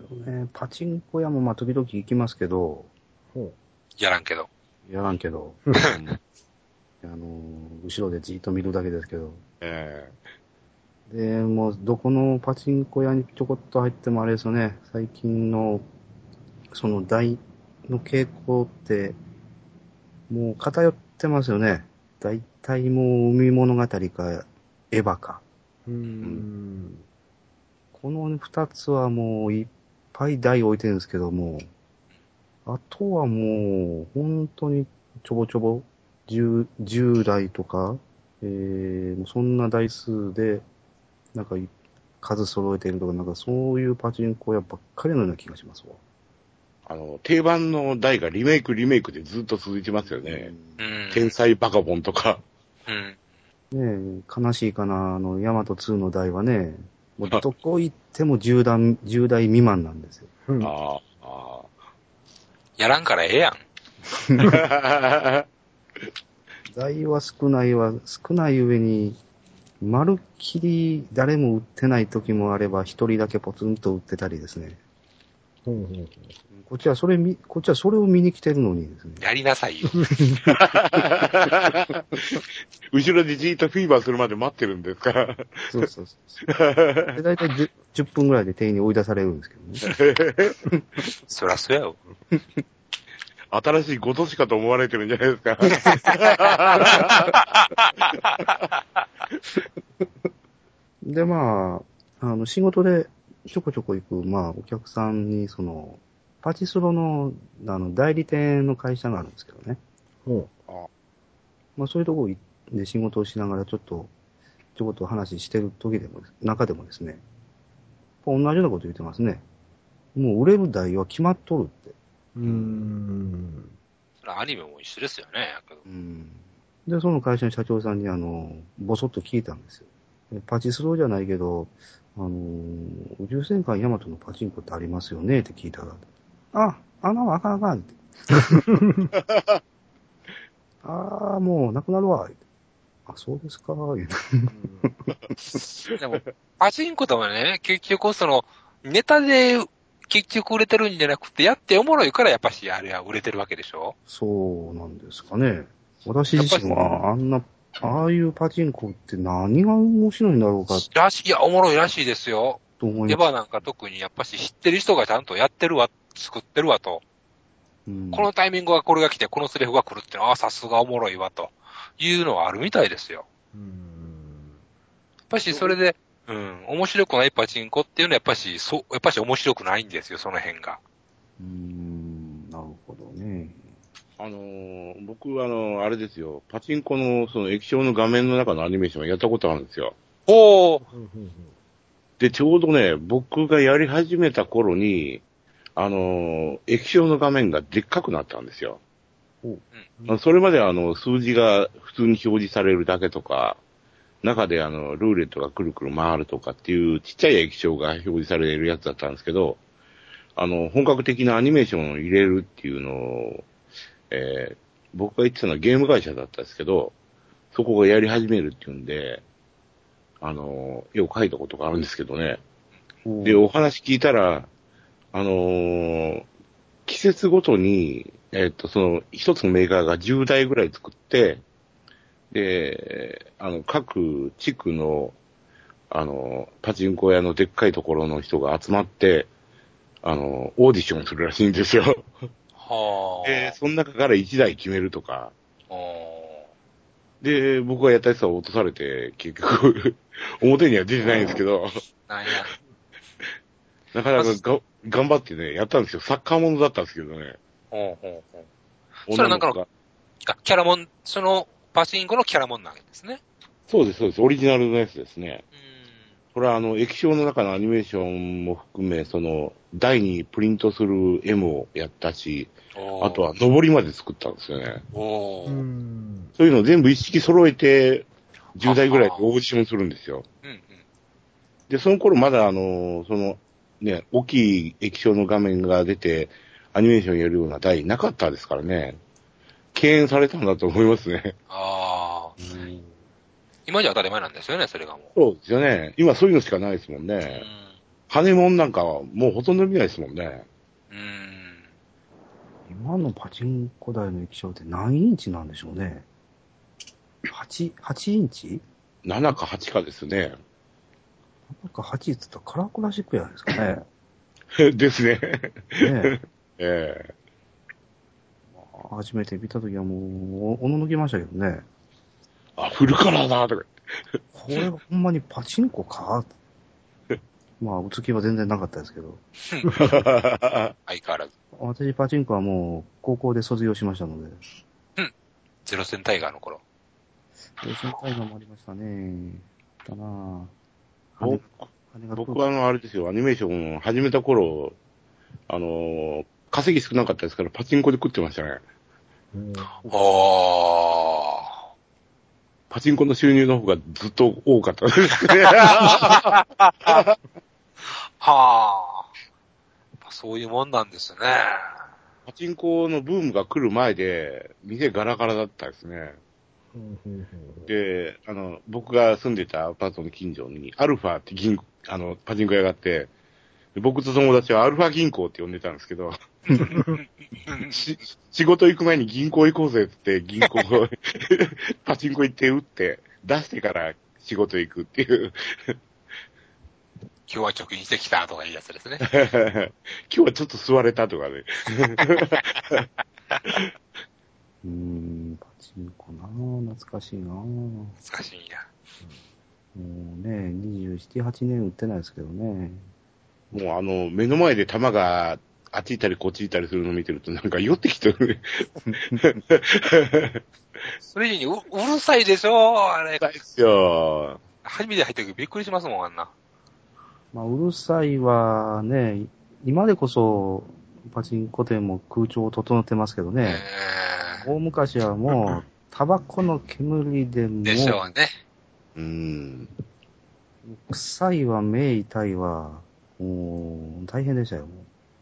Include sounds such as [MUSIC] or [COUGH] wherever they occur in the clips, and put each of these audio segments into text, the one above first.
けどね、パチンコ屋もまあ時々行きますけど、ほやらんけど。やらんけど、う。[LAUGHS] あの、後ろでじーっと見るだけですけど、えで、もう、どこのパチンコ屋にちょこっと入ってもあれですよね、最近の、その台の傾向って、もう偏ってますよね。大体もう海物語か、エヴァか。うーん。この二つはもういっぱい台置いてるんですけども、あとはもう、本当にちょぼちょぼ、10, 10台とか、えー、そんな台数で、なんかい数揃えてるとか、なんかそういうパチンコ屋ばっかりのような気がしますわ。あの、定番の台がリメイクリメイクでずっと続いてますよね。うん。天才バカボンとか。うん。ねえ、悲しいかな、あの、ヤマト2の台はね、もうどこ行っても10台 ,10 台未満なんですよ。うんああ、あやらんからええやん。あ。台は少ないは、少ない上に、まるっきり誰も売ってない時もあれば、一人だけポツンと売ってたりですね。ほうほうほうこっちはそれ見、こっちはそれを見に来てるのにですね。やりなさいよ。[LAUGHS] 後ろでじーっとフィーバーするまで待ってるんですから。そうそうそう。で、だいたい 10, 10分ぐらいで店員に追い出されるんですけどね。[LAUGHS] そらそうやよ。新しいごとしかと思われてるんじゃないですか。[LAUGHS] で、まあ、あの、仕事でちょこちょこ行く、まあ、お客さんに、その、パチスロの、あの、代理店の会社があるんですけどね。ほまあ、そういうとこで仕事をしながら、ちょっと、ちょこっと話してる時でも、中でもですね、同じようなこと言ってますね。もう売れる台は決まっとるって。う。うーん。それアニメも一緒ですよね。うん。で、その会社の社長さんに、あの、ぼそっと聞いたんですよ。えパチスロじゃないけど、あの、宇宙戦艦ヤマトのパチンコってありますよね？って聞いたら、あ、あんなもん [LAUGHS] あかんあかんって。ああ、もうなくなるわ。あ、そうですか、言うてでも、パチンコとはね、結局その、ネタで結局売れてるんじゃなくて、やっておもろいからやっぱしあれは売れてるわけでしょ？そうなんですかね。私自身は、あんな、ああいうパチンコって何が面白いんだろうからしい、いや、おもろいらしいですよ。と思いまエヴァなんか特にやっぱし知ってる人がちゃんとやってるわ、作ってるわと。す。うんこのタイミングがこれが来て、このセリフが来るってのは、ああ、さすがおもろいわ、というのはあるみたいですよ。うーん。やっぱしそれで、うん、面白くないパチンコっていうのはやっぱし、そう、やっぱし面白くないんですよ、その辺が。うーん、なるほどね。あのー僕はあのあれですよ、パチンコのその液晶の画面の中のアニメーションをやったことあるんですよ。おー、で、ちょうどね、僕がやり始めた頃に、あのー液晶の画面がでっかくなったんですよ。それまではあの、数字が普通に表示されるだけとか、中であの、ルーレットがくるくる回るとかっていうちっちゃい液晶が表示されるやつだったんですけど、あの、本格的なアニメーションを入れるっていうのを、えー僕が言ってたのはゲーム会社だったんですけど、そこがやり始めるっていうんで、あの、よく書いたことがあるんですけどね。で、お話聞いたら、あのー季節ごとに、えっ、と、その、一つのメーカーが10台ぐらい作って、で、あの、各地区の、あの、パチンコ屋のでっかいところの人が集まって、あの、オーディションするらしいんですよ。はあ。で、その中から1台決めるとか。おで、僕がやったやつは落とされて、結局、[LAUGHS] 表には出てないんですけど、ーなんや。なかなかが頑張ってね、やったんですよ。サッカーものだったんですけどね。ほうほうほう。それなんかのキャラモン、その、パチンコのキャラモンなわけですね。そうです、そうです。オリジナルのやつですね。うこれはあの、液晶の中のアニメーションも含め、その、台にプリントする絵もやったし、あとは、上りまで作ったんですよね。そういうのを全部一式揃えて、10台ぐらいでオーディションするんですよ。うん。で、その頃まだあの、その、ね、大きい液晶の画面が出て、アニメーションやるような台なかったですからね。敬遠されたんだと思いますね。ああ。今じゃ当たり前なんですよね、それがもう。そうですよね。今そういうのしかないですもんうんね。羽もんなんかはもうほとんど見ないですもんね。うん。今のパチンコ台の液晶って何インチなんでしょうね。8、8インチ？7か8かですね。なんか8って言ったらカラークラシックやないですかね。[LAUGHS] ですね。ねえ。[LAUGHS] え初めて見たときはもう、おおののきましたけどね。えあ、フルカラーだとか。これほんまにパチンコか？まあ、お付きは全然なかったですけど。[LAUGHS] 相変わらず。私、パチンコはもう、高校で卒業しましたので。ゼロ戦タイガーの頃。そういうタイガーもありましたね。だなぁ。僕羽が僕はあの、あれですよ、アニメーションを始めた頃、あのー稼ぎ少なかったですから、パチンコで食ってましたね。うんおー。パチンコの収入の方がずっと多かったですね。[LAUGHS] はあ。そういうもんなんですね。パチンコのブームが来る前で、店ガラガラだったですね。で、あの、僕が住んでたアパートの近所に、アルファって銀、あの、パチンコ屋があって、で僕と友達はアルファ銀行って呼んでたんですけど、[LAUGHS] し仕事行く前に銀行行こうぜって銀行、[LAUGHS] パチンコ行って打って、出してから仕事行くっていう、今日は貯金してきたとかいうやつですね。[LAUGHS] 今日はちょっと座れたとかね。[LAUGHS] うーん、パチンコなぁ、懐かしいなぁ。も難しいんや。うね、27、8年売ってないですけどね。もうあの、目の前で球があっち行ったりこっち行ったりするのを見てるとなんか酔ってきてる。[LAUGHS] それ以上にううるさいでしょあれ。ですよ。初めて入った時びっくりしますもん、あんな。まあ、うるさいはね、今でこそ、パチンコ店も空調を整ってますけどね。え大昔はもう、タバコの煙でもー、でしょうね。うん。臭いわ、目痛いわ、もう、大変でしたよ。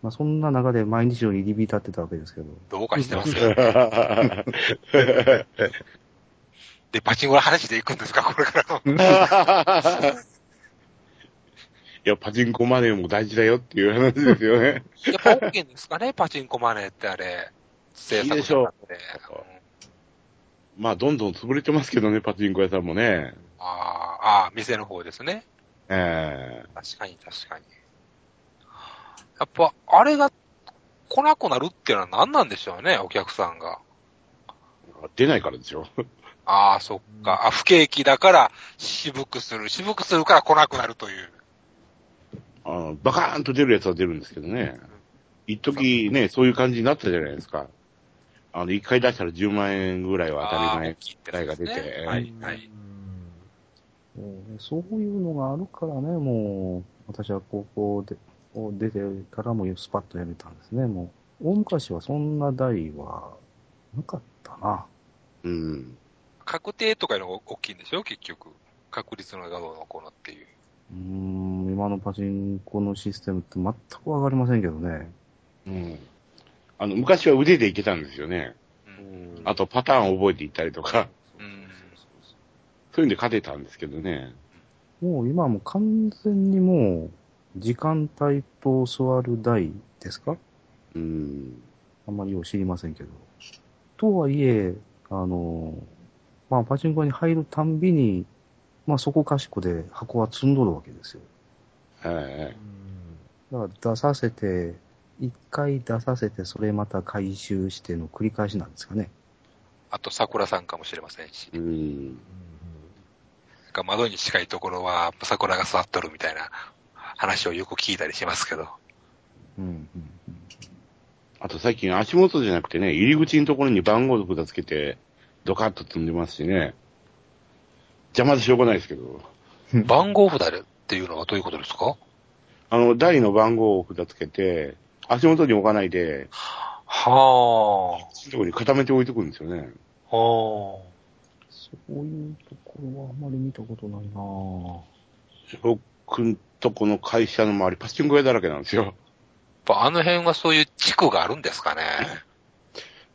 まあ、そんな中で毎日のように入り浸ってたわけですけど。どうかしてますよ。[LAUGHS] で、パチンコの話で行くんですか、これから [LAUGHS] や、パチンコマネーも大事だよっていう話ですよね。やっぱ OK ですかね、パチンコマネーってあれ。いいでしょうまあ、どんどん潰れてますけどね、パチンコ屋さんもね。あーあー、店の方ですね。え確かに確かに。やっぱ、あれが来なくなるっていうのは何なんでしょうね、お客さんが。え出ないからでしょ。ああ、そっか。あ、不景気だから渋くする。渋くするから来なくなるという。あのバカーンと出るやつは出るんですけどね。一時ね、そういう感じになったじゃないですか。あの、一回出したら10万円ぐらいは当たり前あー大きいが出てはい、はい。そういうのがあるからね、もう、私は高校でを出てからもスパッとやめたんですね。もう、大昔はそんな台はなかったな。うん。確定とかいうのが大きいんでしょ結局。確率の画像のこのっていう。うーん、今のパチンコのシステムって全くわかりませんけどね。うん。あの、昔は腕でいけたんですよね。うん。あとパターンを覚えていったりとか、うん。そういうんで勝てたんですけどね。もう今はもう完全にもう、時間帯と座る台ですか？うん。あんまりよう知りませんけど。とはいえ、あの、まあ、パチンコに入るたんびに、まあ、そこかしこで箱は積んどるわけですよ。はい。だから出させて、一回出させて、それまた回収しての繰り返しなんですかね。あと桜さんかもしれませんし。うん。が窓に近いところは桜が座っとるみたいな話をよく聞いたりしますけど。うん、うん。あと最近足元じゃなくてね、入り口のところに番号札つけて、ドカッと積んでますしね。邪魔でしょうがないですけど。番号札でっていうのはどういうことですか？あの、台の番号を札つけて、足元に置かないで、はそういうところに固めて置いとくんですよね。あ。はそういうところはあまり見たことないなぁ。僕んとこの会社の周り、パチンコ屋だらけなんですよ。やっぱあの辺はそういう地区があるんですかね？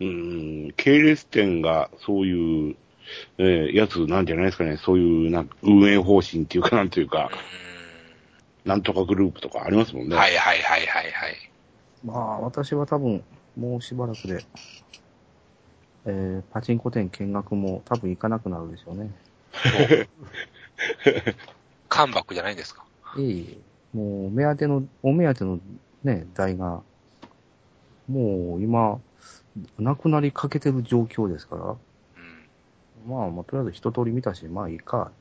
うーん、系列店がそういう、えーやつなんじゃないですかね。そういう、なんか運営方針っていうかなんというか。なんとかグループとかありますもんね。はいはいはいはいはい。まあ、私は多分、もうしばらくで、えー、パチンコ店見学も多分行かなくなるでしょうね。[LAUGHS] カンバックじゃないんですか。ええもう、目当ての、お目当てのね、台が、もう今、なくなりかけてる状況ですから、うん。まあ、まあ、とりあえず一通り見たし、まあいいか、